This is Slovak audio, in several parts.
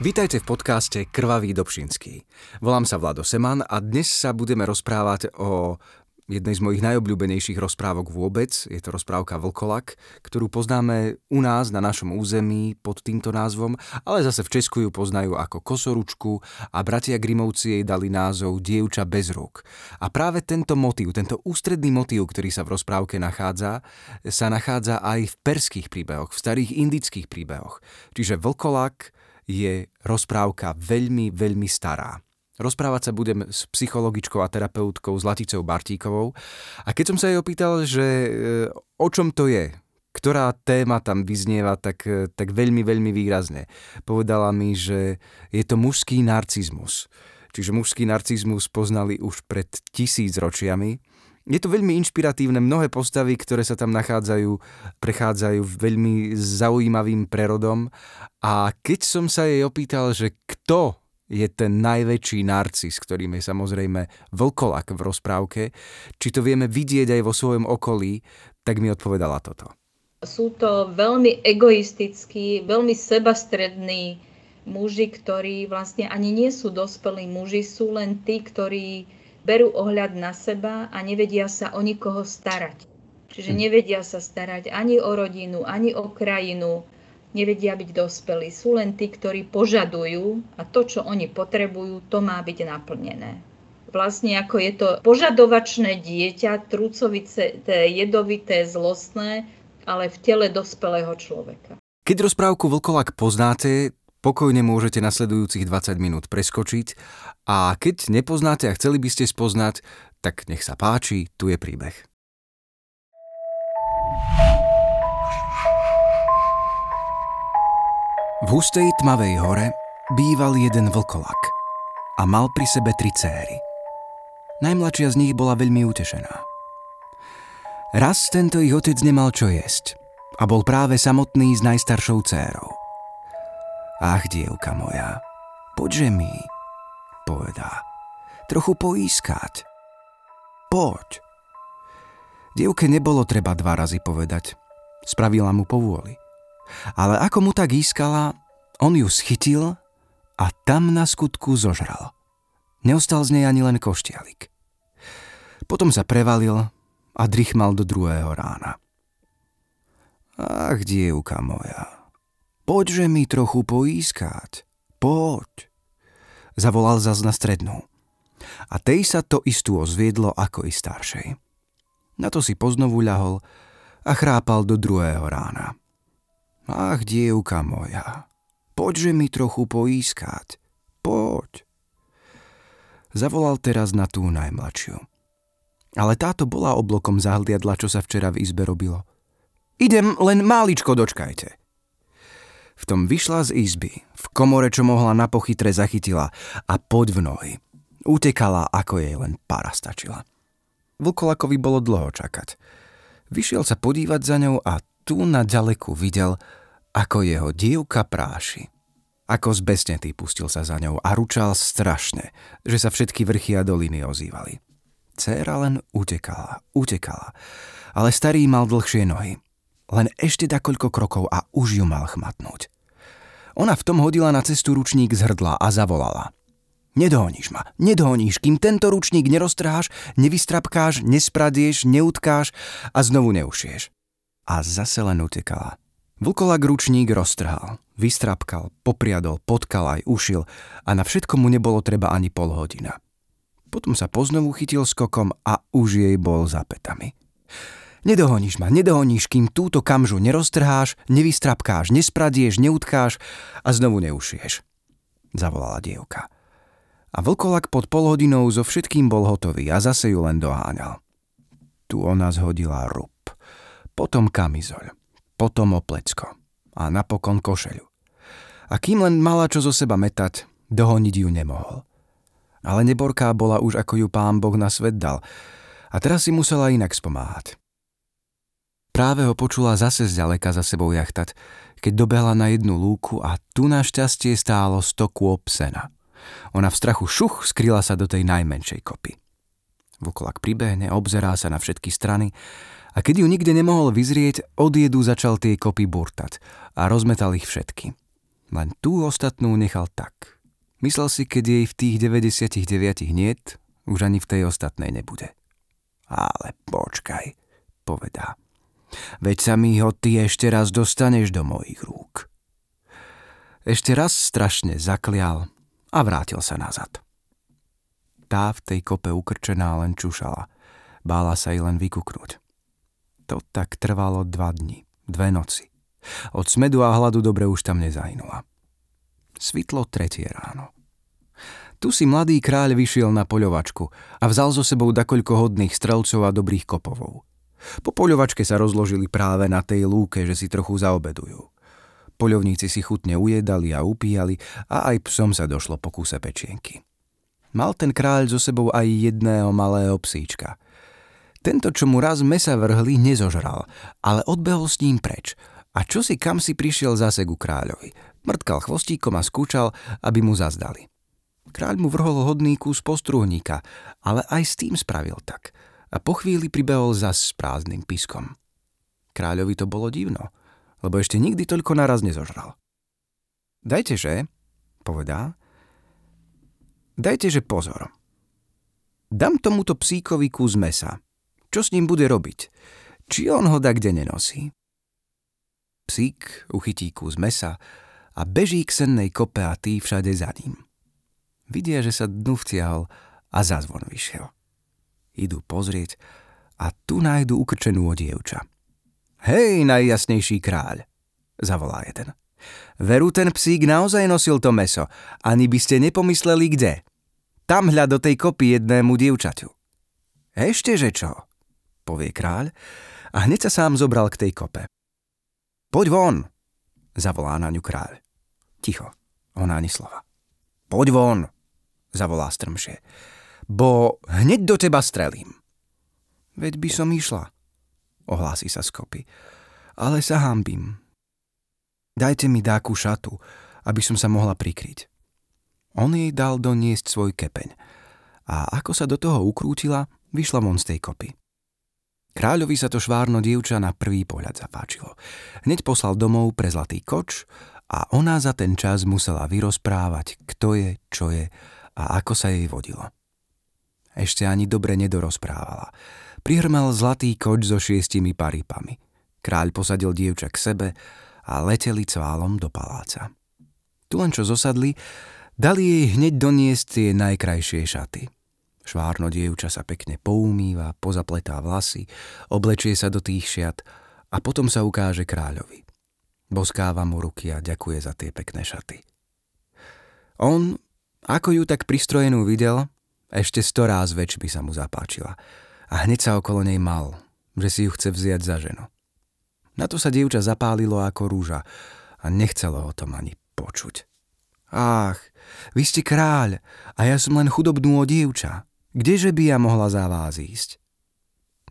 Vítajte v podcaste Krvavý Dobšinský. Volám sa Vlado Seman a dnes sa budeme rozprávať o jednej z mojich najobľúbenejších rozprávok vôbec. Je to rozprávka Vlkolak, ktorú poznáme u nás na našom území pod týmto názvom, ale zase v Česku ju poznajú ako Kosoručku a bratia Grimovci jej dali názov Dievča bez rúk. A práve tento motív, tento ústredný motív, ktorý sa v rozprávke nachádza, sa nachádza aj v perských príbehoch, v starých indických príbehoch. Čiže Vlkolak je rozprávka veľmi, veľmi stará. Rozprávať sa budem s psychologičkou a terapeutkou Zlaticou Bartíkovou. A keď som sa jej opýtal, že e, o čom to je, ktorá téma tam vyznieva tak, e, tak veľmi, veľmi výrazne. Povedala mi, že je to mužský narcizmus. Čiže mužský narcizmus poznali už pred tisíc ročiami je to veľmi inšpiratívne, mnohé postavy, ktoré sa tam nachádzajú, prechádzajú veľmi zaujímavým prerodom a keď som sa jej opýtal, že kto je ten najväčší narcis, ktorým je samozrejme vlkolak v rozprávke, či to vieme vidieť aj vo svojom okolí, tak mi odpovedala toto. Sú to veľmi egoistickí, veľmi sebastrední muži, ktorí vlastne ani nie sú dospelí muži, sú len tí, ktorí berú ohľad na seba a nevedia sa o nikoho starať. Čiže hm. nevedia sa starať ani o rodinu, ani o krajinu, nevedia byť dospelí. Sú len tí, ktorí požadujú a to, čo oni potrebujú, to má byť naplnené. Vlastne ako je to požadovačné dieťa, trúcovice, jedovité, zlostné, ale v tele dospelého človeka. Keď rozprávku Vlkolak poznáte, pokojne môžete nasledujúcich 20 minút preskočiť a keď nepoznáte a chceli by ste spoznať, tak nech sa páči, tu je príbeh. V hustej tmavej hore býval jeden vlkolak a mal pri sebe tri céry. Najmladšia z nich bola veľmi utešená. Raz tento ich otec nemal čo jesť a bol práve samotný s najstaršou cérou. Ach, dievka moja, poďže mi, povedá, trochu poískať. Poď. Dievke nebolo treba dva razy povedať. Spravila mu povôli. Ale ako mu tak ískala, on ju schytil a tam na skutku zožral. Neostal z nej ani len koštialik. Potom sa prevalil a drichmal do druhého rána. Ach, dievka moja, Poďže mi trochu poískať. Poď. Zavolal zas na strednú. A tej sa to istú ozviedlo ako i staršej. Na to si poznovu ľahol a chrápal do druhého rána. Ach, dievka moja, poďže mi trochu poískať. Poď. Zavolal teraz na tú najmladšiu. Ale táto bola oblokom zahliadla, čo sa včera v izbe robilo. Idem, len máličko dočkajte. V tom vyšla z izby, v komore, čo mohla na pochytre zachytila a poď v nohy. Utekala, ako jej len para stačila. Vlkolakovi bolo dlho čakať. Vyšiel sa podívať za ňou a tu na ďaleku videl, ako jeho dievka práši. Ako zbesnetý pustil sa za ňou a ručal strašne, že sa všetky vrchy a doliny ozývali. Céra len utekala, utekala, ale starý mal dlhšie nohy. Len ešte dakoľko krokov a už ju mal chmatnúť. Ona v tom hodila na cestu ručník z hrdla a zavolala. Nedohoníš ma, nedohoníš, kým tento ručník neroztrháš, nevystrapkáš, nespradieš, neutkáš a znovu neušieš. A zase len utekala. Vlkolak ručník roztrhal, vystrapkal, popriadol, potkal aj ušil a na všetko mu nebolo treba ani pol hodina. Potom sa poznovu chytil skokom a už jej bol za petami. Nedohoníš ma, nedohoníš, kým túto kamžu neroztrháš, nevystrapkáš, nespradieš, neutkáš a znovu neušieš. Zavolala dievka. A vlkolak pod polhodinou so všetkým bol hotový a zase ju len doháňal. Tu ona zhodila rub, potom kamizoľ, potom oplecko a napokon košeľu. A kým len mala čo zo seba metať, dohoniť ju nemohol. Ale neborká bola už ako ju pán Boh na svet dal a teraz si musela inak spomáhať. Práve ho počula zase zďaleka za sebou jachtať, keď dobehla na jednu lúku a tu našťastie stálo sto kôp sena. Ona v strachu šuch skryla sa do tej najmenšej kopy. Vukolak pribehne, obzerá sa na všetky strany a keď ju nikde nemohol vyzrieť, od jedu začal tie kopy burtať a rozmetal ich všetky. Len tú ostatnú nechal tak. Myslel si, keď jej v tých 99 niet, už ani v tej ostatnej nebude. Ale počkaj, povedá. Veď sa mi ho ty ešte raz dostaneš do mojich rúk. Ešte raz strašne zaklial a vrátil sa nazad. Tá v tej kope ukrčená len čušala. Bála sa jej len vykuknúť. To tak trvalo dva dni, dve noci. Od smedu a hladu dobre už tam nezahynula. Svitlo tretie ráno. Tu si mladý kráľ vyšiel na poľovačku a vzal so sebou dakoľko hodných strelcov a dobrých kopovov. Po poľovačke sa rozložili práve na tej lúke, že si trochu zaobedujú. Poľovníci si chutne ujedali a upíjali a aj psom sa došlo po kúse pečienky. Mal ten kráľ so sebou aj jedného malého psíčka. Tento, čo mu raz mesa vrhli, nezožral, ale odbehol s ním preč a čo si kam si prišiel zase ku kráľovi. Mrtkal chvostíkom a skúčal, aby mu zazdali. Kráľ mu vrhol hodný kus postruhníka, ale aj s tým spravil tak. A po chvíli pribehol zas s prázdnym piskom. Kráľovi to bolo divno, lebo ešte nikdy toľko naraz nezožral. Dajte, že, povedá, dajte, že pozor. Dám tomuto psíkovi kus mesa. Čo s ním bude robiť? Či on ho da kde nenosí? Psík uchytí kus mesa a beží k sennej kope a tý všade za ním. Vidia, že sa dnu vtiahol a zazvon vyšiel. Idú pozrieť a tu nájdu ukrčenú dievča. Hej, najjasnejší kráľ, zavolá jeden. Veru ten psík naozaj nosil to meso, ani by ste nepomysleli kde. Tam hľa do tej kopy jednému dievčaťu. Ešte že čo, povie kráľ a hneď sa sám zobral k tej kope. Poď von, zavolá na ňu kráľ. Ticho, ona ani slova. Poď von, zavolá strmšie. Bo hneď do teba strelím. Veď by som išla, ohlási sa z kopy. Ale sa hambím. Dajte mi dáku šatu, aby som sa mohla prikryť. On jej dal doniesť svoj kepeň a ako sa do toho ukrútila, vyšla von z tej kopy. Kráľovi sa to švárno dievča na prvý pohľad zapáčilo. Hneď poslal domov pre zlatý koč a ona za ten čas musela vyrozprávať, kto je, čo je a ako sa jej vodilo. Ešte ani dobre nedorozprávala. Prihrmel zlatý koč so šiestimi paripami. Kráľ posadil dievča k sebe a leteli cválom do paláca. Tu len čo zosadli, dali jej hneď doniesť tie najkrajšie šaty. Švárno dievča sa pekne poumýva, pozapletá vlasy, oblečie sa do tých šiat a potom sa ukáže kráľovi. Boskáva mu ruky a ďakuje za tie pekné šaty. On ako ju tak pristrojenú videl, ešte sto ráz väč by sa mu zapáčila. A hneď sa okolo nej mal, že si ju chce vziať za ženu. Na to sa dievča zapálilo ako rúža a nechcelo o tom ani počuť. Ach, vy ste kráľ a ja som len chudobnú dievča. Kdeže by ja mohla za vás ísť?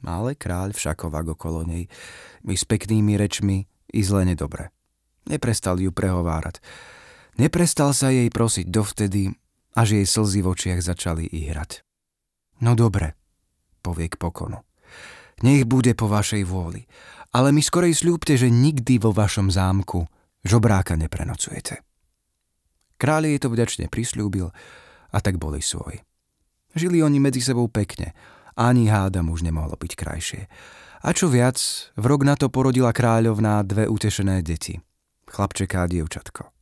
Ale kráľ všakovak okolo nej, my s peknými rečmi i zle nedobre. Neprestal ju prehovárať Neprestal sa jej prosiť dovtedy, až jej slzy v očiach začali ihrať. No dobre, povie k pokonu. Nech bude po vašej vôli, ale mi skorej sľúbte, že nikdy vo vašom zámku žobráka neprenocujete. Kráľ jej to vďačne prislúbil a tak boli svoj. Žili oni medzi sebou pekne, ani hádam už nemohlo byť krajšie. A čo viac, v rok na to porodila kráľovná dve utešené deti, chlapčeká a dievčatko.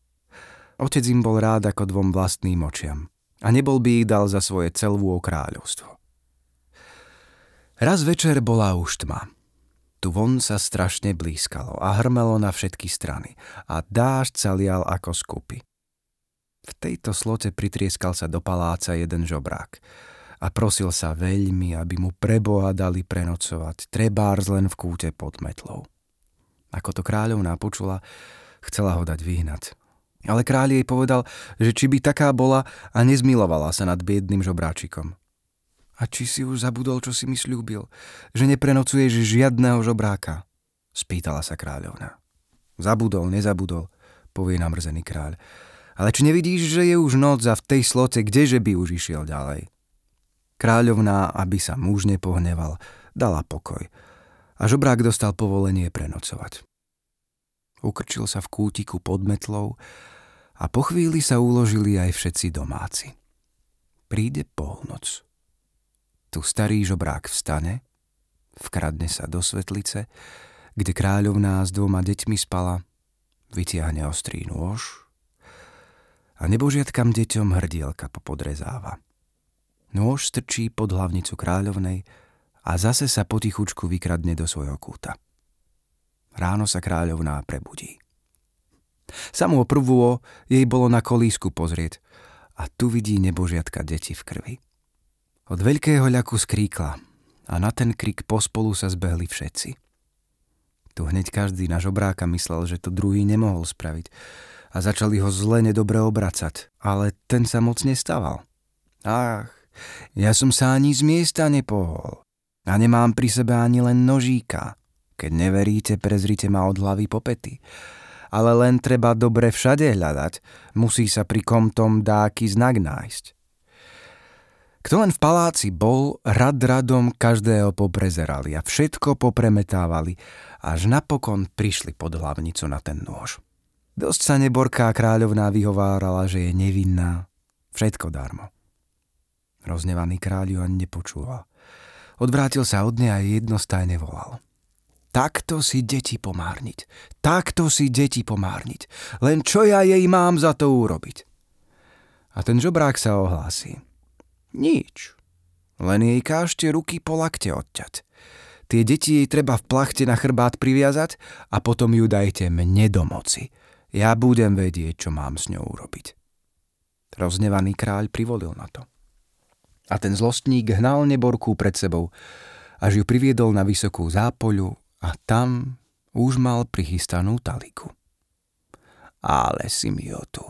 Otec im bol rád ako dvom vlastným očiam a nebol by ich dal za svoje celvú kráľovstvo. Raz večer bola už tma. Tu von sa strašne blízkalo a hrmelo na všetky strany a dážď sa lial ako skupy. V tejto slote pritrieskal sa do paláca jeden žobrák a prosil sa veľmi, aby mu preboha dali prenocovať, trebárs len v kúte pod metlou. Ako to kráľovná počula, chcela ho dať vyhnať, ale kráľ jej povedal, že či by taká bola a nezmilovala sa nad biedným žobráčikom. A či si už zabudol, čo si mi slúbil, že neprenocuješ žiadného žobráka? Spýtala sa kráľovna. Zabudol, nezabudol, povie namrzený kráľ. Ale či nevidíš, že je už noc a v tej slote, kdeže by už išiel ďalej? Kráľovná, aby sa muž nepohneval, dala pokoj a žobrák dostal povolenie prenocovať. Ukrčil sa v kútiku pod metlou A po chvíli sa uložili aj všetci domáci. Príde polnoc. Tu starý žobrák vstane, vkradne sa do svetlice, kde kráľovná s dvoma deťmi spala, vytiahne ostrý nôž a nebožiatkam deťom hrdielka popodrezáva. Nôž strčí pod hlavnicu kráľovnej a zase sa potichučku vykradne do svojho kúta. Ráno sa kráľovná prebudí. Samo prvú jej bolo na kolísku pozrieť a tu vidí nebožiatka deti v krvi. Od veľkého ľaku skríkla a na ten krik pospolu sa zbehli všetci. Tu hneď každý na žobráka myslel, že to druhý nemohol spraviť a začali ho zle nedobre obracať, ale ten sa moc nestával. Ach, ja som sa ani z miesta nepohol a nemám pri sebe ani len nožíka. Keď neveríte, prezrite ma od hlavy po pety ale len treba dobre všade hľadať, musí sa pri komtom dáky znak nájsť. Kto len v paláci bol, rad radom každého poprezerali a všetko popremetávali, až napokon prišli pod hlavnicu na ten nôž. Dosť sa neborká kráľovná vyhovárala, že je nevinná. Všetko darmo. Roznevaný kráľ ju ani nepočúval. Odvrátil sa od nej a jednostajne volal. Takto si deti pomárniť. Takto si deti pomárniť. Len čo ja jej mám za to urobiť? A ten žobrák sa ohlási. Nič. Len jej kážte ruky po lakte odťať. Tie deti jej treba v plachte na chrbát priviazať a potom ju dajte mne do moci. Ja budem vedieť, čo mám s ňou urobiť. Roznevaný kráľ privolil na to. A ten zlostník hnal neborku pred sebou, až ju priviedol na vysokú zápoľu a tam už mal prichystanú taliku. Ale si mi ho tu.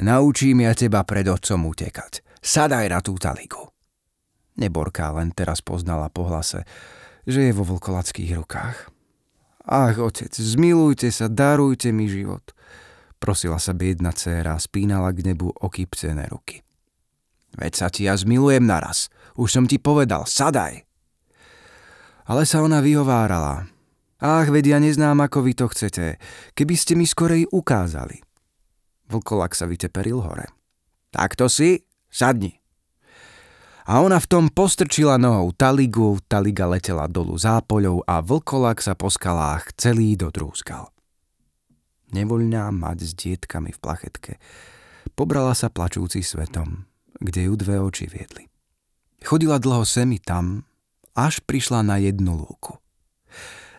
Naučím ja teba pred otcom utekať. Sadaj na tú taliku. Neborka len teraz poznala po hlase, že je vo vlkolackých rukách. Ach, otec, zmilujte sa, darujte mi život. Prosila sa biedna dcéra spínala k nebu okypcené ruky. Veď sa ti ja zmilujem naraz. Už som ti povedal, sadaj. Ale sa ona vyhovárala. Ach, vedia, neznám, ako vy to chcete. Keby ste mi skorej ukázali. Vlkolak sa vyteperil hore. Takto si, sadni. A ona v tom postrčila nohou taligu, taliga letela dolu zápoľou a vlkolak sa po skalách celý dodrúskal. Nevoľná mať s dietkami v plachetke pobrala sa plačúci svetom, kde ju dve oči viedli. Chodila dlho semi tam, až prišla na jednu lúku.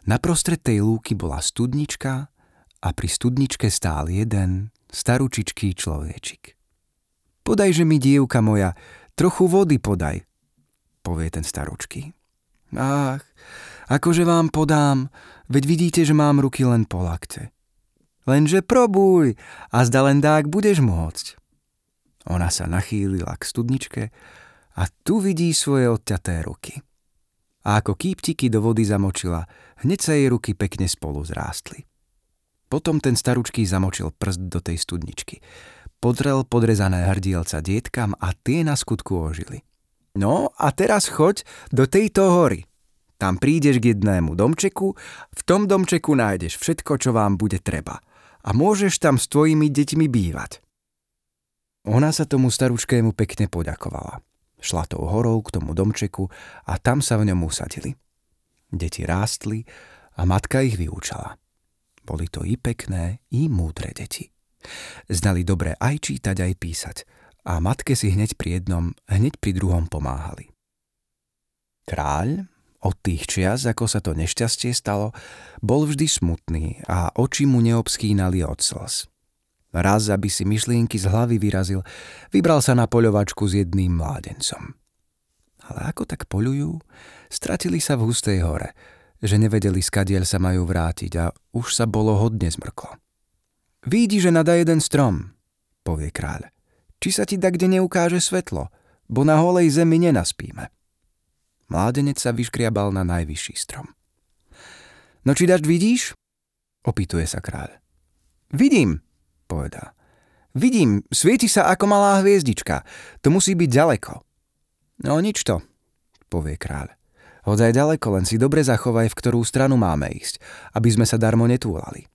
Naprostred tej lúky bola studnička a pri studničke stál jeden staručičký človečik. Podajže mi, dievka moja, trochu vody podaj, povie ten staručký. Ach, akože vám podám, veď vidíte, že mám ruky len po lakte. Lenže probuj a zda len dák budeš môcť. Ona sa nachýlila k studničke a tu vidí svoje odťaté ruky a ako kýptiky do vody zamočila, hneď sa jej ruky pekne spolu zrástli. Potom ten staručký zamočil prst do tej studničky. Podrel podrezané hrdielca dietkam a tie na skutku ožili. No a teraz choď do tejto hory. Tam prídeš k jednému domčeku, v tom domčeku nájdeš všetko, čo vám bude treba. A môžeš tam s tvojimi deťmi bývať. Ona sa tomu staručkému pekne poďakovala. Šla tou horou k tomu domčeku a tam sa v ňom usadili. Deti rástli a matka ich vyúčala. Boli to i pekné, i múdre deti. Znali dobre aj čítať, aj písať a matke si hneď pri jednom, hneď pri druhom pomáhali. Kráľ, od tých čias, ako sa to nešťastie stalo, bol vždy smutný a oči mu neobskínali od slz. Raz, aby si myšlienky z hlavy vyrazil, vybral sa na poľovačku s jedným mládencom. Ale ako tak poľujú, stratili sa v hustej hore, že nevedeli, skadiel sa majú vrátiť a už sa bolo hodne zmrklo. Vidí, že nada jeden strom, povie kráľ. Či sa ti tak kde neukáže svetlo, bo na holej zemi nenaspíme. Mládenec sa vyškriabal na najvyšší strom. No či dažď vidíš? Opýtuje sa kráľ. Vidím, povedal. Vidím, svieti sa ako malá hviezdička. To musí byť ďaleko. No nič to, povie kráľ. Hodzaj ďaleko, len si dobre zachovaj, v ktorú stranu máme ísť, aby sme sa darmo netúlali.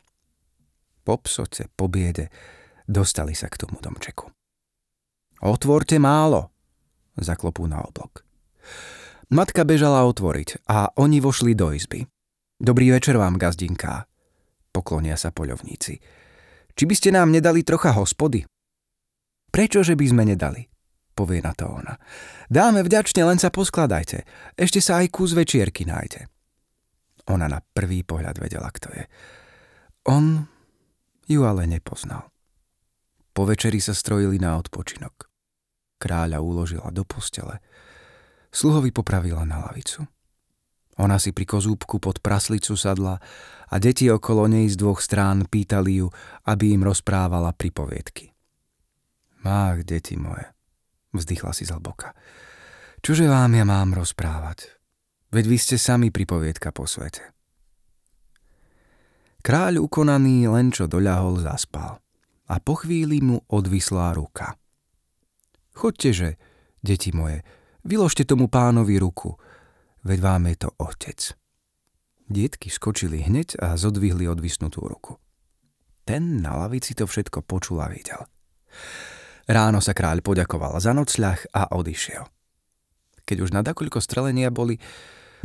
Po psoce, po biede, dostali sa k tomu domčeku. Otvorte málo, zaklopú na oblok. Matka bežala otvoriť a oni vošli do izby. Dobrý večer vám, gazdinká, poklonia sa poľovníci. Či by ste nám nedali trocha hospody? Prečože by sme nedali? povie na to ona. Dáme vďačne, len sa poskladajte. Ešte sa aj kus večierky nájde. Ona na prvý pohľad vedela, kto je. On ju ale nepoznal. Po večeri sa strojili na odpočinok. Kráľa uložila do postele. Sluhovi popravila na lavicu. Ona si pri kozúbku pod praslicu sadla a deti okolo nej z dvoch strán pýtali ju, aby im rozprávala pripoviedky. Ach, deti moje, vzdychla si zhlboka. Čože vám ja mám rozprávať? Veď vy ste sami pripoviedka po svete. Kráľ ukonaný len čo doľahol zaspal a po chvíli mu odvislá ruka. Chodteže, deti moje, vyložte tomu pánovi ruku, veď vám je to otec. Dietky skočili hneď a zodvihli odvisnutú ruku. Ten na lavici to všetko počul a videl. Ráno sa kráľ poďakoval za nocľah a odišiel. Keď už na dakoľko strelenia boli,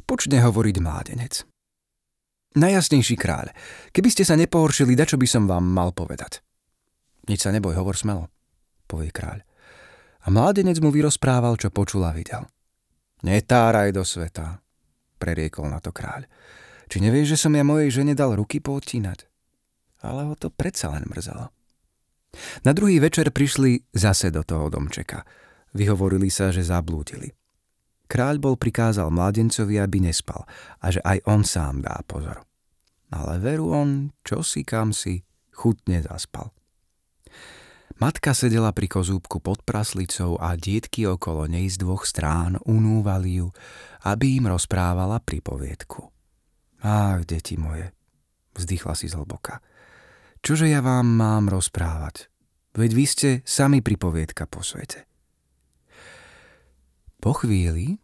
počne hovoriť mládenec. Najjasnejší kráľ, keby ste sa nepohoršili, dačo by som vám mal povedať. Nič sa neboj, hovor smelo, povie kráľ. A mládenec mu vyrozprával, čo počul a videl. Netáraj do sveta, preriekol na to kráľ. Či nevieš, že som ja mojej žene dal ruky poodtínať? Ale ho to predsa len mrzelo. Na druhý večer prišli zase do toho domčeka. Vyhovorili sa, že zablúdili. Kráľ bol prikázal mladencovi, aby nespal a že aj on sám dá pozor. Ale veru on, čo si kam si, chutne zaspal. Matka sedela pri kozúbku pod praslicou a dietky okolo nej z dvoch strán unúvali ju, aby im rozprávala pripoviedku. Ach, deti moje, vzdychla si zhlboka. Čože ja vám mám rozprávať? Veď vy ste sami pripoviedka po svete. Po chvíli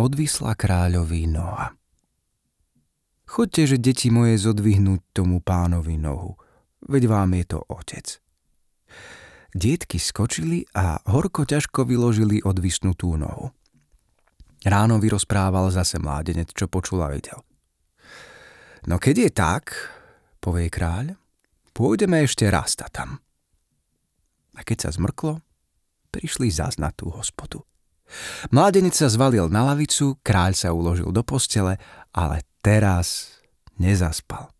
odvisla kráľovi noha. Chodte, že deti moje zodvihnúť tomu pánovi nohu, veď vám je to otec. Dietky skočili a horko ťažko vyložili odvisnutú nohu. Ráno vyrozprával zase mládenec, čo počul a videl. No keď je tak, povie kráľ, pôjdeme ešte raz tam. A keď sa zmrklo, prišli zas na tú hospodu. Mládenec sa zvalil na lavicu, kráľ sa uložil do postele, ale teraz nezaspal.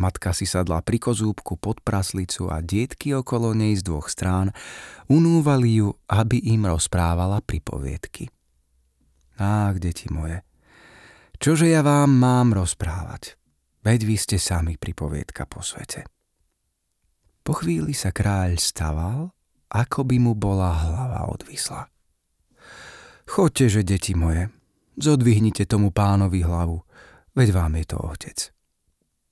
Matka si sadla pri kozúbku pod praslicu a dietky okolo nej z dvoch strán unúvali ju, aby im rozprávala pripoviedky. Ach, deti moje, čože ja vám mám rozprávať? Veď vy ste sami pripoviedka po svete. Po chvíli sa kráľ staval, ako by mu bola hlava odvisla. Chodte, že deti moje, zodvihnite tomu pánovi hlavu, veď vám je to otec.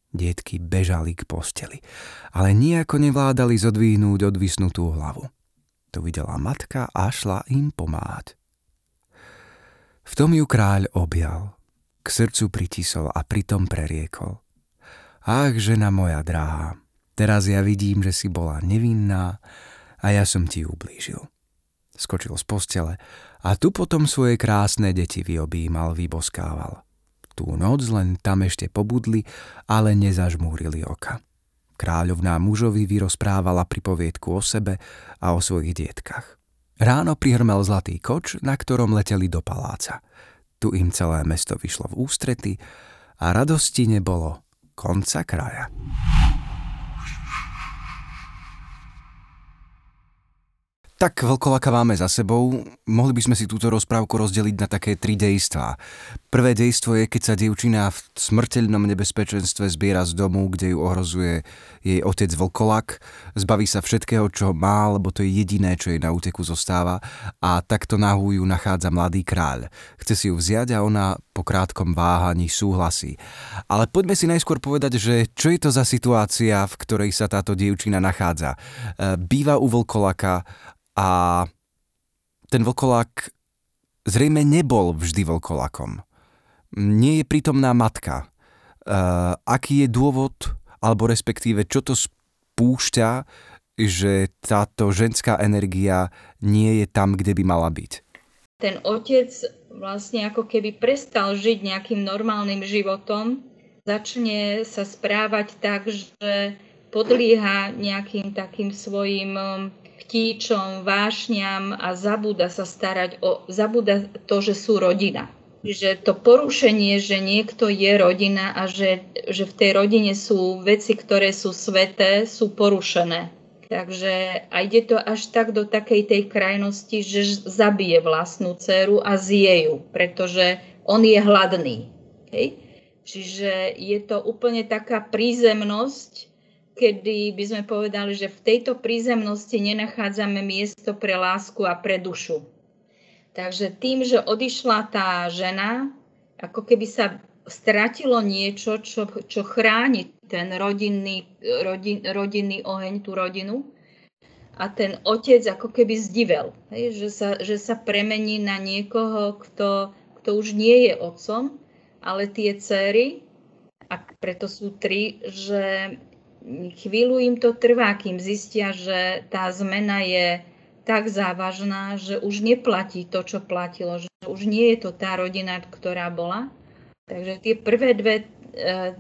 Dietky bežali k posteli, ale nejako nevládali zodvihnúť odvisnutú hlavu. To videla matka a šla im pomáhať. V tom ju kráľ objal, k srdcu pritisol a pritom preriekol. Ach, žena moja drahá, teraz ja vidím, že si bola nevinná a ja som ti ublížil. Skočil z postele a tu potom svoje krásne deti vyobímal, vyboskával – Tú noc len tam ešte pobudli, ale nezažmúrili oka. Kráľovná mužovi vyrozprávala pripoviedku o sebe a o svojich dietkach. Ráno prihrmel zlatý koč, na ktorom leteli do paláca. Tu im celé mesto vyšlo v ústrety a radosti nebolo konca kraja. Tak vlkolaka máme za sebou. Mohli by sme si túto rozprávku rozdeliť na také tri dejstvá. Prvé dejstvo je, keď sa dievčina v smrteľnom nebezpečenstve zbiera z domu, kde ju ohrozuje jej otec vlkolak, zbaví sa všetkého, čo má, lebo to je jediné, čo jej na úteku zostáva a takto nahú ju nachádza mladý kráľ. Chce si ju vziať a ona po krátkom váhaní súhlasí. Ale poďme si najskôr povedať, že čo je to za situácia, v ktorej sa táto dievčina nachádza. E, býva u vlkolaka a ten vlkolák zrejme nebol vždy vlkolakom. Nie je prítomná matka. Uh, aký je dôvod, alebo respektíve čo to spúšťa, že táto ženská energia nie je tam, kde by mala byť? Ten otec vlastne ako keby prestal žiť nejakým normálnym životom, začne sa správať tak, že podlieha nejakým takým svojim chtíčom, vášňam a zabúda sa starať o, zabúda to, že sú rodina. Že to porušenie, že niekto je rodina a že, že v tej rodine sú veci, ktoré sú sveté, sú porušené. Takže a ide to až tak do takej tej krajnosti, že zabije vlastnú dceru a zje ju, pretože on je hladný. Hej? Čiže je to úplne taká prízemnosť, kedy by sme povedali, že v tejto prízemnosti nenachádzame miesto pre lásku a pre dušu. Takže tým, že odišla tá žena, ako keby sa stratilo niečo, čo, čo chráni ten rodinný, rodin, rodinný oheň, tú rodinu. A ten otec ako keby zdivel, hej, že, sa, že sa premení na niekoho, kto, kto už nie je otcom, ale tie céry, a preto sú tri, že chvíľu im to trvá, kým zistia, že tá zmena je tak závažná, že už neplatí to, čo platilo, že už nie je to tá rodina, ktorá bola. Takže tie prvé dve E,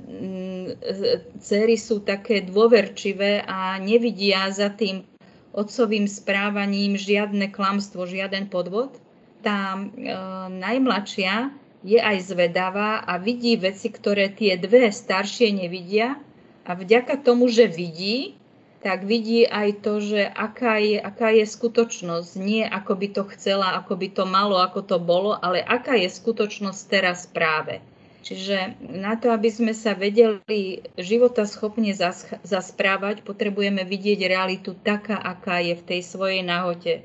cery sú také dôverčivé a nevidia za tým otcovým správaním žiadne klamstvo, žiaden podvod. Tá e, najmladšia je aj zvedavá a vidí veci, ktoré tie dve staršie nevidia. A vďaka tomu, že vidí, tak vidí aj to, že aká je, aká je skutočnosť. Nie ako by to chcela, ako by to malo, ako to bolo, ale aká je skutočnosť teraz práve. Čiže na to, aby sme sa vedeli života schopne zas, zasprávať, potrebujeme vidieť realitu taká, aká je v tej svojej nahote.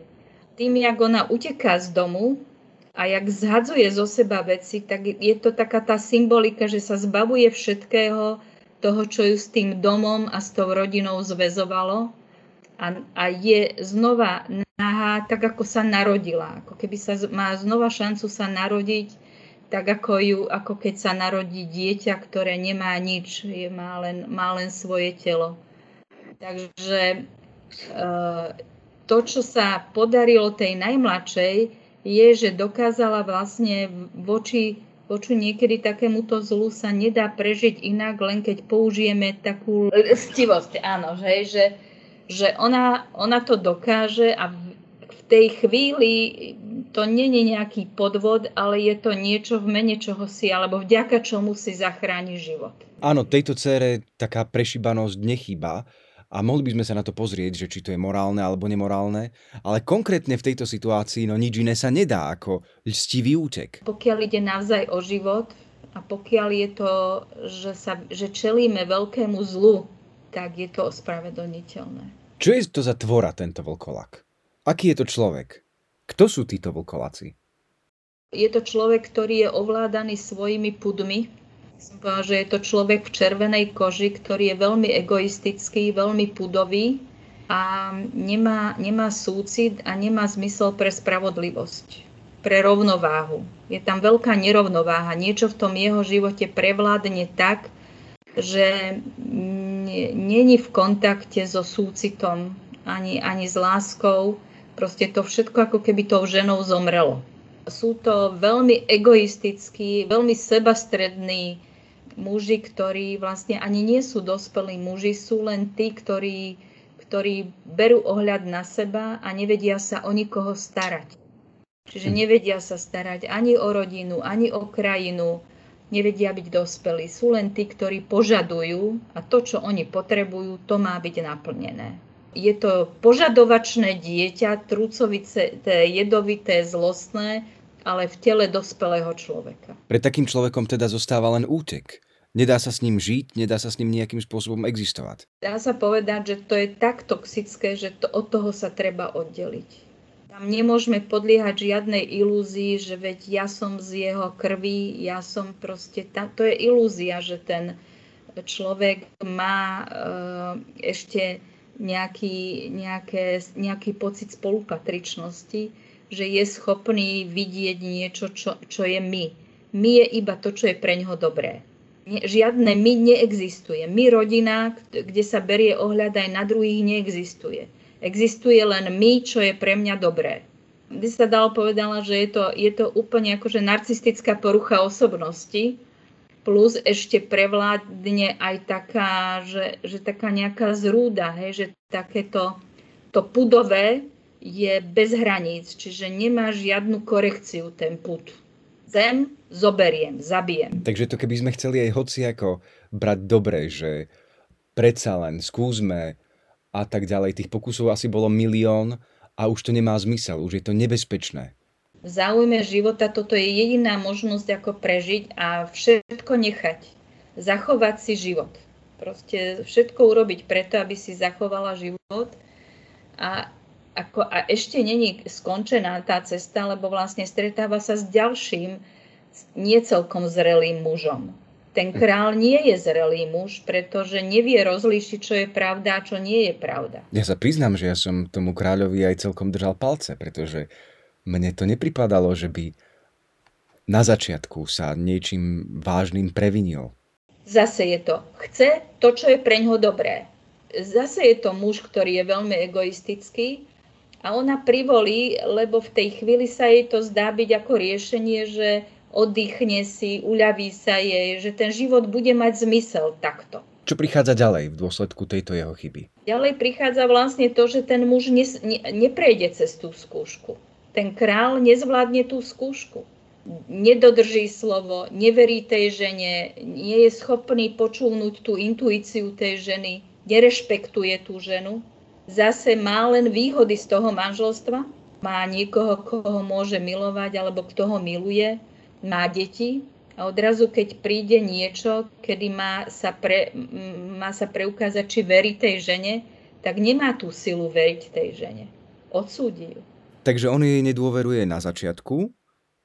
Tým, jak ona uteká z domu a jak zhadzuje zo seba veci, tak je to taká tá symbolika, že sa zbavuje všetkého toho, čo ju s tým domom a s tou rodinou zväzovalo a, a je znova nahá, tak ako sa narodila. Ako keby sa má znova šancu sa narodiť tak ako, ju, ako keď sa narodí dieťa, ktoré nemá nič, je, má, len, má len svoje telo. Takže e, to, čo sa podarilo tej najmladšej, je, že dokázala vlastne voči, voči niekedy takémuto zlu sa nedá prežiť inak, len keď použijeme takú stivosť, áno, že, že, že ona, ona to dokáže a v tej chvíli to není nejaký podvod, ale je to niečo v mene čoho si, alebo vďaka čomu si zachráni život. Áno, tejto cére taká prešibanosť nechýba a mohli by sme sa na to pozrieť, že či to je morálne alebo nemorálne, ale konkrétne v tejto situácii no nič iné sa nedá ako lstivý útek. Pokiaľ ide navzaj o život a pokiaľ je to, že, sa, že čelíme veľkému zlu, tak je to ospravedlniteľné. Čo je to za tvora tento vlkolak? Aký je to človek? Kto sú títo vlkoláci? Je to človek, ktorý je ovládaný svojimi pudmi. Som povedala, že je to človek v červenej koži, ktorý je veľmi egoistický, veľmi pudový a nemá, nemá súcit a nemá zmysel pre spravodlivosť, pre rovnováhu. Je tam veľká nerovnováha. Niečo v tom jeho živote prevládne tak, že není v kontakte so súcitom ani, ani s láskou, Proste to všetko ako keby tou ženou zomrelo. Sú to veľmi egoistickí, veľmi sebastrední muži, ktorí vlastne ani nie sú dospelí muži, sú len tí, ktorí, ktorí berú ohľad na seba a nevedia sa o nikoho starať. Čiže hm. nevedia sa starať ani o rodinu, ani o krajinu, nevedia byť dospelí. Sú len tí, ktorí požadujú a to, čo oni potrebujú, to má byť naplnené je to požadovačné dieťa, trúcovité, jedovité, zlostné, ale v tele dospelého človeka. Pre takým človekom teda zostáva len útek. Nedá sa s ním žiť, nedá sa s ním nejakým spôsobom existovať. Dá sa povedať, že to je tak toxické, že to, od toho sa treba oddeliť. Tam nemôžeme podliehať žiadnej ilúzii, že veď ja som z jeho krvi, ja som proste... Tam, to je ilúzia, že ten človek má e, ešte nejaký, nejaké, nejaký pocit spolupatričnosti, že je schopný vidieť niečo, čo, čo je my. My je iba to, čo je pre ňoho dobré. Žiadne my neexistuje. My rodina, kde sa berie ohľad aj na druhých, neexistuje. Existuje len my, čo je pre mňa dobré. By sa dalo povedala, že je to, je to úplne akože narcistická porucha osobnosti, plus ešte prevládne aj taká, že, že taká nejaká zrúda, hej, že takéto to pudové je bez hraníc, čiže nemá žiadnu korekciu ten pud. Zem zoberiem, zabijem. Takže to keby sme chceli aj hoci ako brať dobre, že predsa len skúsme a tak ďalej. Tých pokusov asi bolo milión a už to nemá zmysel, už je to nebezpečné. V záujme života toto je jediná možnosť, ako prežiť a všetko nechať. Zachovať si život. Proste všetko urobiť preto, aby si zachovala život a ako, a ešte není skončená tá cesta, lebo vlastne stretáva sa s ďalším nie celkom zrelým mužom. Ten král nie je zrelý muž, pretože nevie rozlíšiť, čo je pravda a čo nie je pravda. Ja sa priznám, že ja som tomu kráľovi aj celkom držal palce, pretože mne to nepripadalo, že by na začiatku sa niečím vážnym previnil. Zase je to, chce to, čo je pre ňoho dobré. Zase je to muž, ktorý je veľmi egoistický a ona privolí, lebo v tej chvíli sa jej to zdá byť ako riešenie, že oddychne si, uľaví sa jej, že ten život bude mať zmysel takto. Čo prichádza ďalej v dôsledku tejto jeho chyby? Ďalej prichádza vlastne to, že ten muž ne, ne, neprejde cez tú skúšku. Ten král nezvládne tú skúšku. Nedodrží slovo, neverí tej žene, nie je schopný počúvnuť tú intuíciu tej ženy, nerešpektuje tú ženu zase má len výhody z toho manželstva, má niekoho, koho môže milovať alebo kto ho miluje, má deti. A odrazu, keď príde niečo, kedy má sa, pre, má sa preukázať, či verí tej žene, tak nemá tú silu veriť tej žene. Odsúdi ju. Takže on jej nedôveruje na začiatku,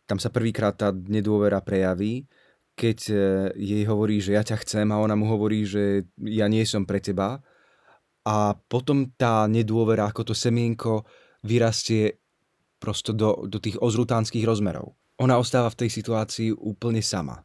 tam sa prvýkrát tá nedôvera prejaví, keď e, jej hovorí, že ja ťa chcem a ona mu hovorí, že ja nie som pre teba a potom tá nedôvera, ako to semienko vyrastie prosto do, do tých ozrutánskych rozmerov. Ona ostáva v tej situácii úplne sama.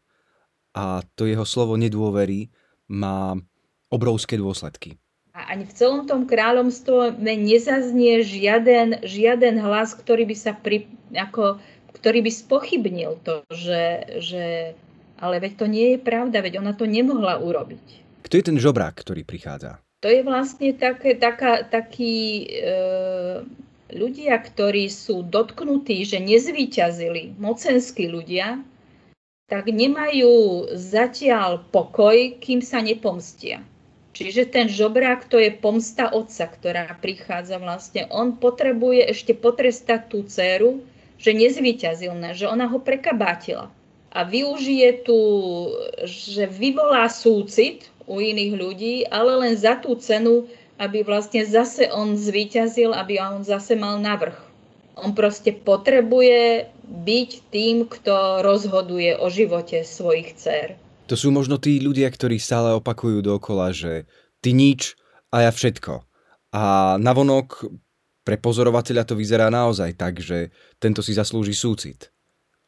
A to jeho slovo nedôvery má obrovské dôsledky. A ani v celom tom kráľovstve nezaznie žiaden, žiaden hlas, ktorý by sa pri, ako, ktorý by spochybnil to, že, že ale veď to nie je pravda, veď ona to nemohla urobiť. Kto je ten žobrák, ktorý prichádza? To je vlastne také, taká, takí e, ľudia, ktorí sú dotknutí, že nezvíťazili, mocenskí ľudia, tak nemajú zatiaľ pokoj, kým sa nepomstia. Čiže ten žobrák to je pomsta otca, ktorá prichádza vlastne. On potrebuje ešte potrestať tú dceru, že nezvíťazil, že ona ho prekabátila. A využije tu, že vyvolá súcit u iných ľudí, ale len za tú cenu, aby vlastne zase on zvíťazil, aby on zase mal navrh. On proste potrebuje byť tým, kto rozhoduje o živote svojich dcer. To sú možno tí ľudia, ktorí stále opakujú dokola, že ty nič a ja všetko. A navonok pre pozorovateľa to vyzerá naozaj tak, že tento si zaslúži súcit.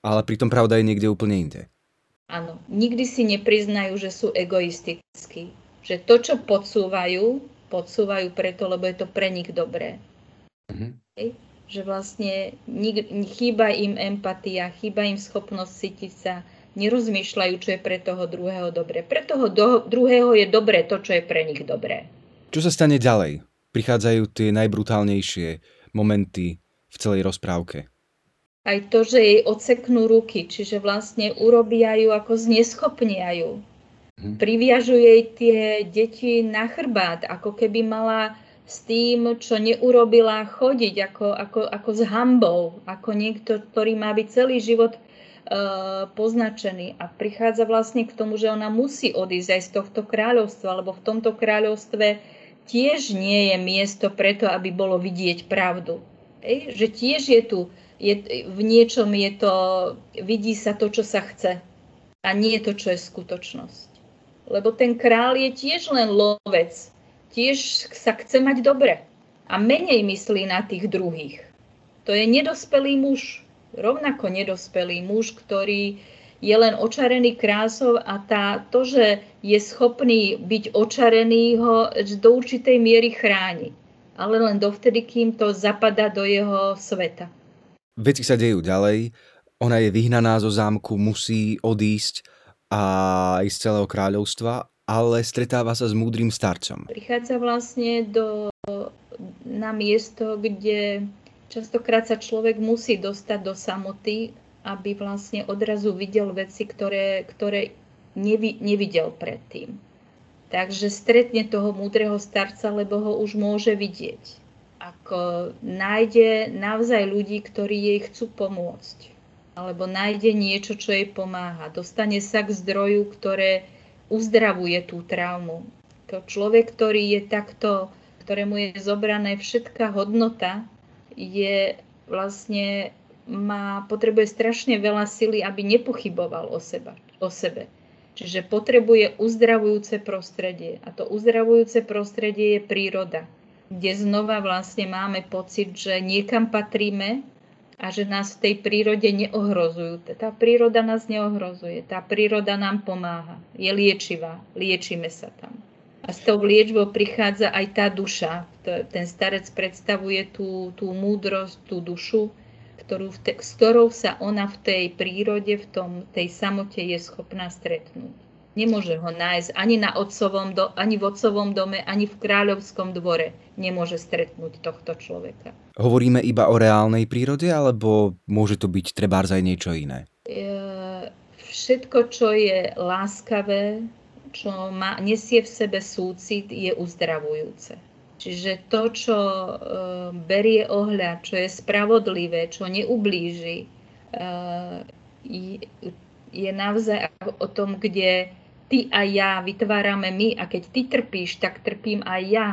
Ale pritom pravda je niekde úplne inde. Áno, nikdy si nepriznajú, že sú egoistickí. Že to, čo podsúvajú, podsúvajú preto, lebo je to pre nich dobré. Mm-hmm. Hej? Že vlastne nik, chýba im empatia, chýba im schopnosť cítiť sa, nerozmýšľajú, čo je pre toho druhého dobré. Pre toho do, druhého je dobré to, čo je pre nich dobré. Čo sa stane ďalej? Prichádzajú tie najbrutálnejšie momenty v celej rozprávke aj to, že jej odseknú ruky, čiže vlastne urobia ju ako zneschopnia ju. Mhm. Priviažu jej tie deti na chrbát, ako keby mala s tým, čo neurobila, chodiť ako, ako, ako s hambou, ako niekto, ktorý má byť celý život e, poznačený. A prichádza vlastne k tomu, že ona musí odísť aj z tohto kráľovstva, lebo v tomto kráľovstve tiež nie je miesto preto, aby bolo vidieť pravdu. Ej, že tiež je tu je, v niečom je to, vidí sa to, čo sa chce a nie to, čo je skutočnosť. Lebo ten král je tiež len lovec, tiež sa chce mať dobre a menej myslí na tých druhých. To je nedospelý muž, rovnako nedospelý muž, ktorý je len očarený krásou a tá, to, že je schopný byť očarený, ho do určitej miery chráni. Ale len dovtedy, kým to zapada do jeho sveta. Veci sa dejú ďalej, ona je vyhnaná zo zámku, musí odísť a ísť z celého kráľovstva, ale stretáva sa s múdrym starcom. Prichádza vlastne do, na miesto, kde častokrát sa človek musí dostať do samoty, aby vlastne odrazu videl veci, ktoré, ktoré nevi, nevidel predtým. Takže stretne toho múdreho starca, lebo ho už môže vidieť. Ako nájde naozaj ľudí, ktorí jej chcú pomôcť. Alebo nájde niečo, čo jej pomáha. Dostane sa k zdroju, ktoré uzdravuje tú traumu. To človek, ktorý je takto, ktorému je zobrané všetká hodnota, je vlastne má, potrebuje strašne veľa sily, aby nepochyboval o, seba, o sebe. Čiže potrebuje uzdravujúce prostredie. A to uzdravujúce prostredie je príroda, kde znova vlastne máme pocit, že niekam patríme a že nás v tej prírode neohrozujú. Tá príroda nás neohrozuje, tá príroda nám pomáha, je liečivá, liečíme sa tam. A s tou liečbou prichádza aj tá duša. Ten starec predstavuje tú, tú múdrosť, tú dušu, ktorú te, s ktorou sa ona v tej prírode, v tom, tej samote je schopná stretnúť. Nemôže ho nájsť ani, na otcovom do, ani v otcovom dome, ani v kráľovskom dvore. Nemôže stretnúť tohto človeka. Hovoríme iba o reálnej prírode, alebo môže to byť trebárs aj niečo iné? všetko, čo je láskavé, čo má, nesie v sebe súcit, je uzdravujúce. Čiže to, čo e, berie ohľad, čo je spravodlivé, čo neublíži, e, je naozaj o tom, kde ty a ja vytvárame my a keď ty trpíš, tak trpím aj ja.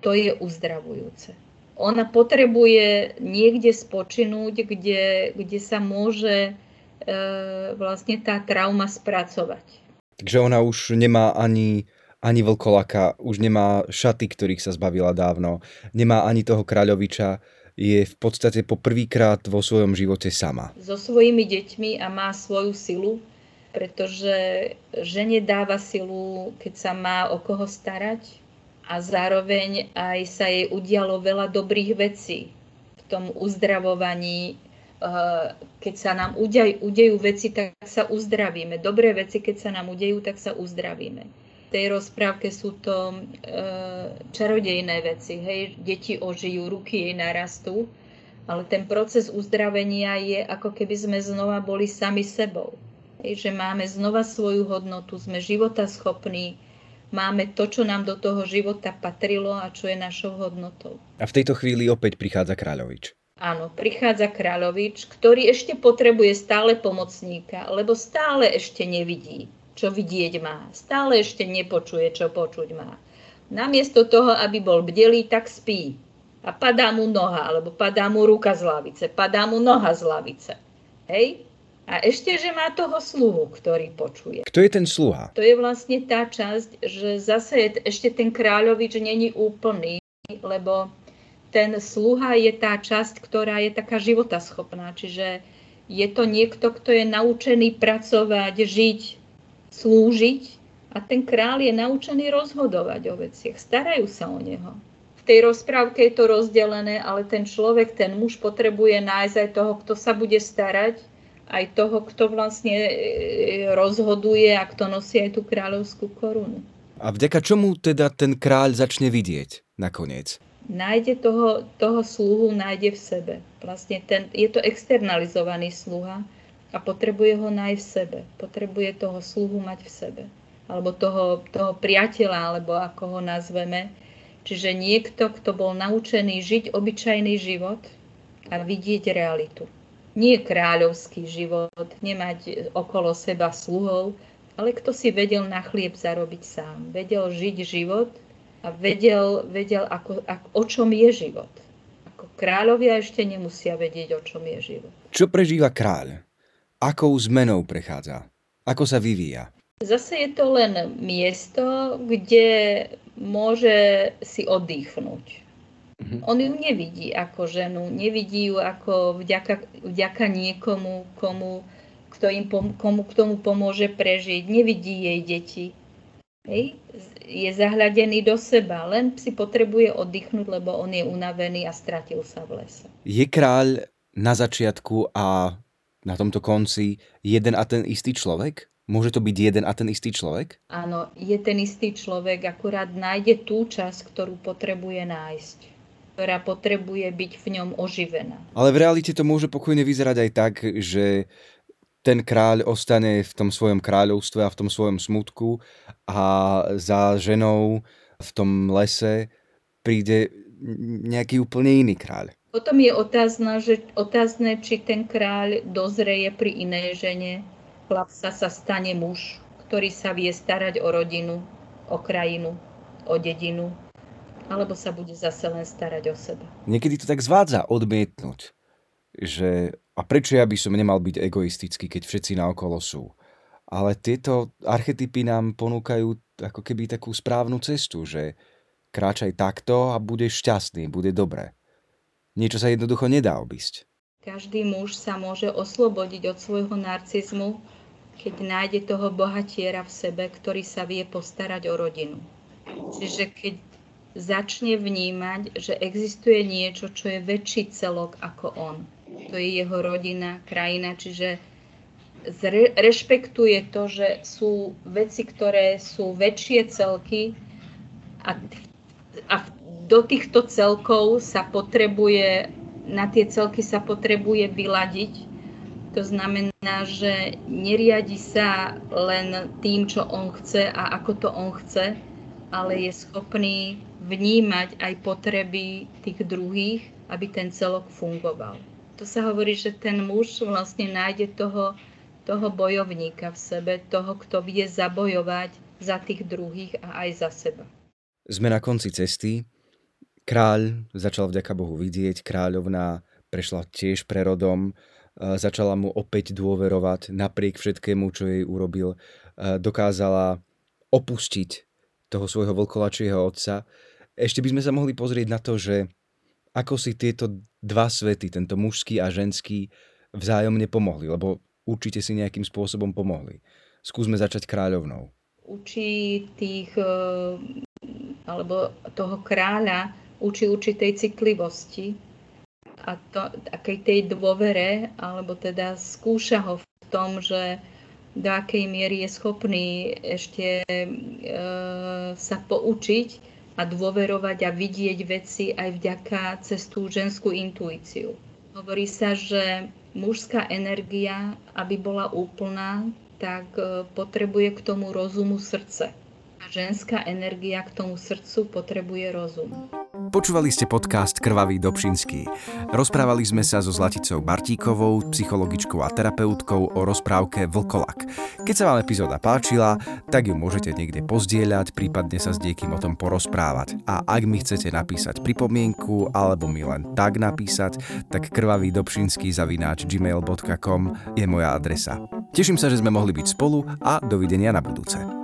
To je uzdravujúce. Ona potrebuje niekde spočinúť, kde, kde sa môže e, vlastne tá trauma spracovať. Takže ona už nemá ani ani vlkolaka, už nemá šaty, ktorých sa zbavila dávno, nemá ani toho kráľoviča, je v podstate po prvýkrát vo svojom živote sama. So svojimi deťmi a má svoju silu, pretože žene dáva silu, keď sa má o koho starať a zároveň aj sa jej udialo veľa dobrých vecí v tom uzdravovaní. Eh, keď sa nám udejú veci, tak sa uzdravíme. Dobré veci, keď sa nám udejú, tak sa uzdravíme tej rozprávke sú to e, čarodejné veci. Hej, deti ožijú, ruky jej narastú, ale ten proces uzdravenia je ako keby sme znova boli sami sebou. Že máme znova svoju hodnotu, sme života schopní, máme to, čo nám do toho života patrilo a čo je našou hodnotou. A v tejto chvíli opäť prichádza Kráľovič. Áno, prichádza Kráľovič, ktorý ešte potrebuje stále pomocníka, lebo stále ešte nevidí čo vidieť má. Stále ešte nepočuje, čo počuť má. Namiesto toho, aby bol bdelý, tak spí. A padá mu noha, alebo padá mu ruka z lavice, padá mu noha z lavice. Hej? A ešte, že má toho sluhu, ktorý počuje. Kto je ten sluha? To je vlastne tá časť, že zase je, ešte ten kráľovič není úplný, lebo ten sluha je tá časť, ktorá je taká životaschopná. Čiže je to niekto, kto je naučený pracovať, žiť, slúžiť a ten král je naučený rozhodovať o veciach. Starajú sa o neho. V tej rozprávke je to rozdelené, ale ten človek, ten muž potrebuje nájsť aj toho, kto sa bude starať, aj toho, kto vlastne e, rozhoduje a kto nosí aj tú kráľovskú korunu. A vďaka čomu teda ten kráľ začne vidieť nakoniec? Nájde toho, toho sluhu, nájde v sebe. Vlastne ten, je to externalizovaný sluha, a potrebuje ho nájsť v sebe. Potrebuje toho sluhu mať v sebe. Alebo toho, toho priateľa, alebo ako ho nazveme. Čiže niekto, kto bol naučený žiť obyčajný život a vidieť realitu. Nie kráľovský život, nemať okolo seba sluhov, ale kto si vedel na chlieb zarobiť sám. Vedel žiť život a vedel, vedel ako, ako, o čom je život. Ako kráľovia ešte nemusia vedieť, o čom je život. Čo prežíva kráľ? Akou zmenou prechádza? Ako sa vyvíja? Zase je to len miesto, kde môže si oddychnúť. Mm-hmm. On ju nevidí ako ženu, nevidí ju ako vďaka, vďaka niekomu, komu kto im pom- komu k tomu pomôže prežiť, nevidí jej deti. Hej. Je zahľadený do seba, len si potrebuje oddychnúť, lebo on je unavený a stratil sa v lese. Je kráľ na začiatku a na tomto konci jeden a ten istý človek? Môže to byť jeden a ten istý človek? Áno, je ten istý človek, akurát nájde tú časť, ktorú potrebuje nájsť ktorá potrebuje byť v ňom oživená. Ale v realite to môže pokojne vyzerať aj tak, že ten kráľ ostane v tom svojom kráľovstve a v tom svojom smutku a za ženou v tom lese príde nejaký úplne iný kráľ. Potom je otázne, že, otázne, či ten kráľ dozreje pri inej žene. Chlapca sa stane muž, ktorý sa vie starať o rodinu, o krajinu, o dedinu, alebo sa bude zase len starať o seba. Niekedy to tak zvádza odmietnúť, že a prečo ja by som nemal byť egoistický, keď všetci naokolo sú. Ale tieto archetypy nám ponúkajú ako keby takú správnu cestu, že kráčaj takto a budeš šťastný, bude dobré. Niečo sa jednoducho nedá obísť. Každý muž sa môže oslobodiť od svojho narcizmu, keď nájde toho bohatiera v sebe, ktorý sa vie postarať o rodinu. Čiže keď začne vnímať, že existuje niečo, čo je väčší celok ako on. To je jeho rodina, krajina, čiže zre, rešpektuje to, že sú veci, ktoré sú väčšie celky a, a do týchto celkov sa potrebuje, na tie celky sa potrebuje vyladiť. To znamená, že neriadi sa len tým, čo on chce a ako to on chce, ale je schopný vnímať aj potreby tých druhých, aby ten celok fungoval. To sa hovorí, že ten muž vlastne nájde toho, toho bojovníka v sebe, toho, kto vie zabojovať za tých druhých a aj za seba. Sme na konci cesty. Kráľ začal vďaka Bohu vidieť, kráľovná prešla tiež prerodom, začala mu opäť dôverovať napriek všetkému, čo jej urobil. Dokázala opustiť toho svojho vlkolačieho otca ešte by sme sa mohli pozrieť na to, že ako si tieto dva svety, tento mužský a ženský, vzájomne pomohli, lebo určite si nejakým spôsobom pomohli. Skúsme začať kráľovnou. Učí tých, e, alebo toho kráľa, učí určitej citlivosti a to, akej tej dôvere, alebo teda skúša ho v tom, že do akej miery je schopný ešte e, sa poučiť a dôverovať a vidieť veci aj vďaka cez tú ženskú intuíciu. Hovorí sa, že mužská energia, aby bola úplná, tak e, potrebuje k tomu rozumu srdce. A ženská energia k tomu srdcu potrebuje rozum. Počúvali ste podcast Krvavý Dobšinský. Rozprávali sme sa so Zlaticou Bartíkovou, psychologičkou a terapeutkou o rozprávke Vlkolak. Keď sa vám epizóda páčila, tak ju môžete niekde pozdieľať, prípadne sa s niekým o tom porozprávať. A ak mi chcete napísať pripomienku alebo mi len tak napísať, tak krvavý dobšinský zavináč gmail.com je moja adresa. Teším sa, že sme mohli byť spolu a dovidenia na budúce.